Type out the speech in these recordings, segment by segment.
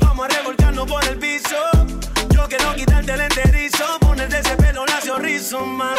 Vamos a revolcarnos por el piso. Yo quiero quitarte el enterizo, ponerte ese pelo lacio rizo más.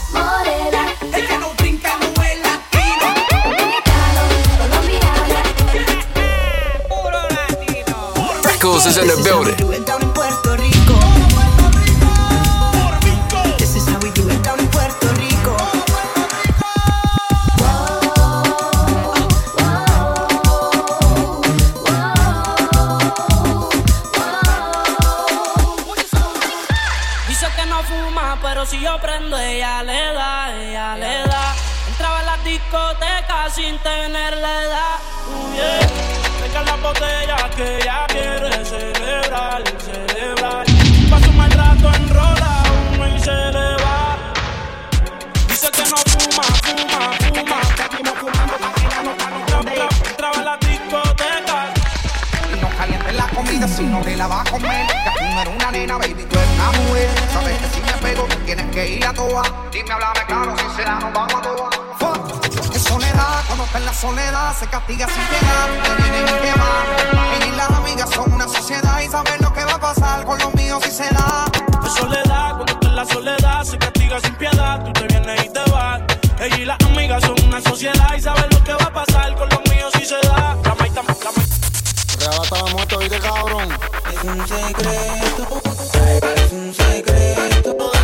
Jones is in the building. pero si yo prendo ella le da, ella le da. Entraba en la sin tener la edad. Eh seca la botella que ya quiere celebrar. la soledad se castiga sin piedad. Me vienen y que van. Y las amigas son una sociedad y saben lo que va a pasar con los míos si se da. Es soledad, cuando está en la soledad se castiga sin piedad. Tú te vienes y te vas. Ella y las amigas son una sociedad y saben lo que va a pasar con los míos si se da. La maita, la maita. Rebata la moto, oíste cabrón. Es un secreto. Es un secreto.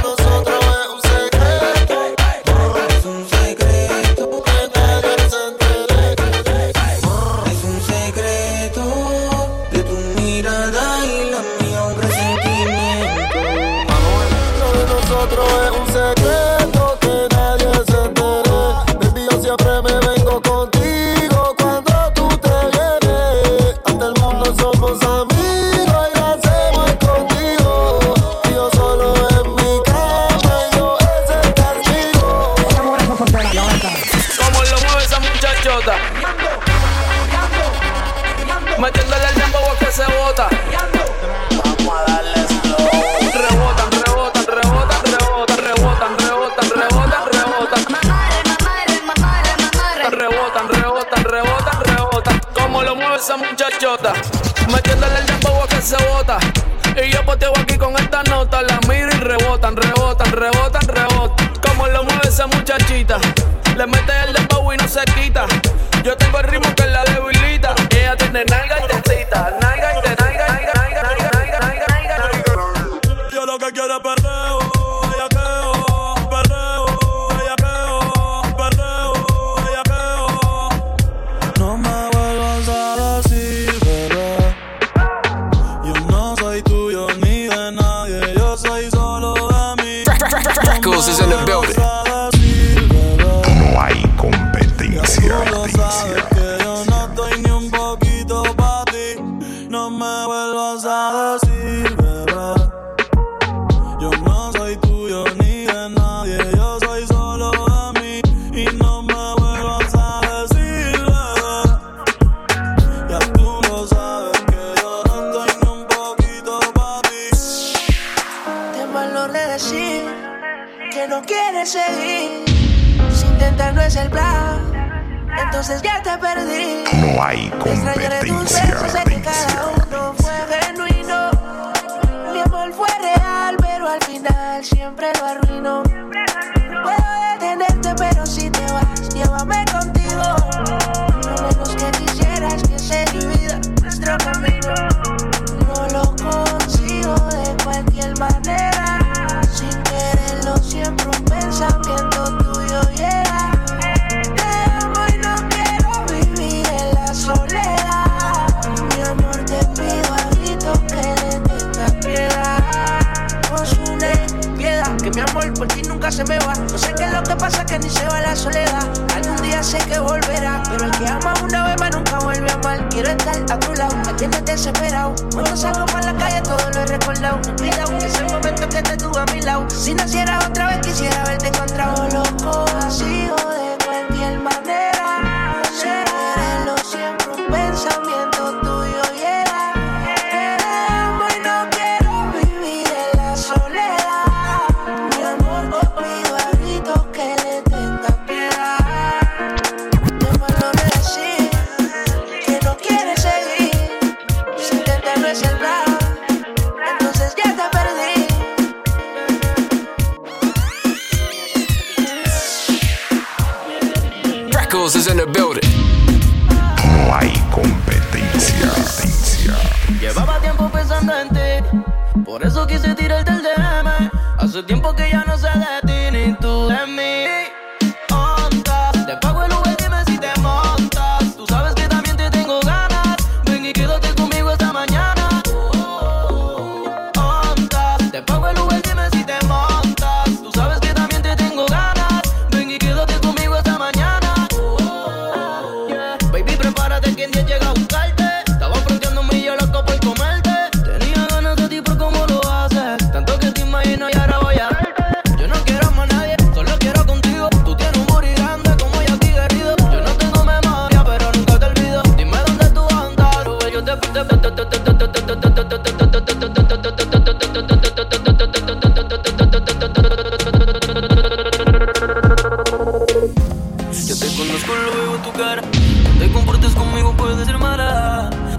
Le mete el dembow y no se quita. Yo tengo el ritmo que la debilita. Él atende Nigga y te cita. Nigga y te cita. Yo lo que quiero es para mí. Y apeo. Para mí. Y apeo. Para. No me voy a avanzar. Pero yo no soy tuyo ni de nadie. Yo soy solo de mí. Cosas en el building. Entonces ya te perdí. No hay competencia. Mi amor fue real, pero al final siempre lo arruino. Puedo nunca se me va. No sé qué es lo que pasa, que ni se va la soledad. Algún día sé que volverá, pero el que ama una vez más nunca vuelve a amar. Quiero estar a tu lado, me tienes desesperado. Cuando salgo por la calle todo lo he recordado. No he olvidado ese momento que te tuve a mi lado. Si naciera otra vez quisiera In the building. No hay competencia. Llevaba tiempo pensando en ti, por eso quise tirarte el DM. Hace tiempo que ya no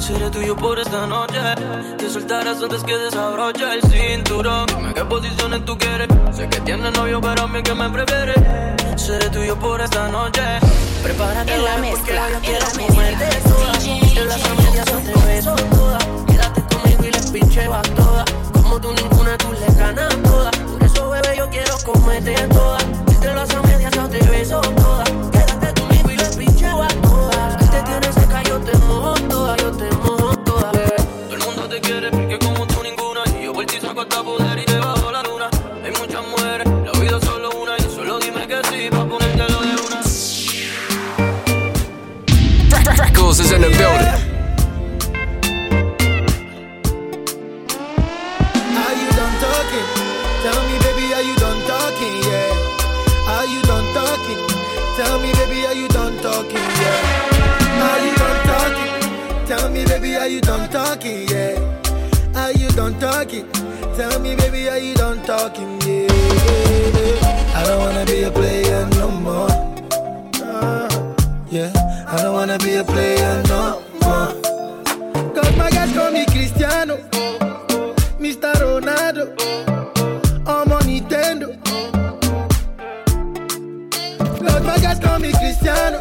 Seré tuyo por esta noche. Te soltarás antes que desabroche el cinturón. Dime qué posiciones tú quieres. Sé que tienes novio, pero a mí que me prefiere. Seré tuyo por esta noche. Prepárate En la mezcla, en la mezcla. comerte toda. You done talking? Tell me, baby, are you done talking? Yeah. I don't wanna be a player no more. Yeah. I don't wanna be a player no more. Cause my guys call me Cristiano. Mr. Ronaldo, I'm on Nintendo. Cause my guys call me Cristiano,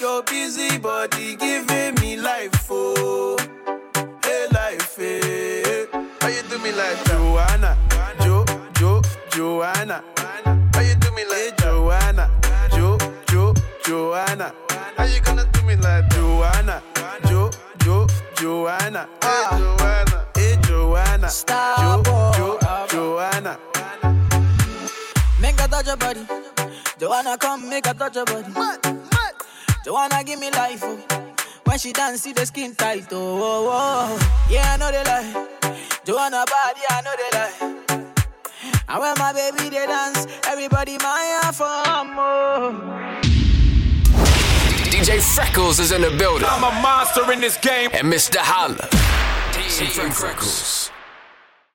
your busy body giving me life, oh. Hey, life, hey. How you do me like Joanna? Jo, Jo, Joanna. How you do me like Joanna? Jo, Jo, Joanna. How you gonna do me like Joanna? Jo, Jo, Joanna. Hey, Joanna. Hey, Joanna. Stop, Jo, Jo, Joanna. Make a touch your body. Joanna, come make a touch your body. Joanna, give me life. Oh. When she dance, see the skin tight. Oh, oh, oh. yeah, I know they lie. Joanna body, I know they lie. And when my baby they dance, everybody my for more. DJ Freckles is in the building. I'm a monster in this game. And Mr. Holla. DJ Freckles.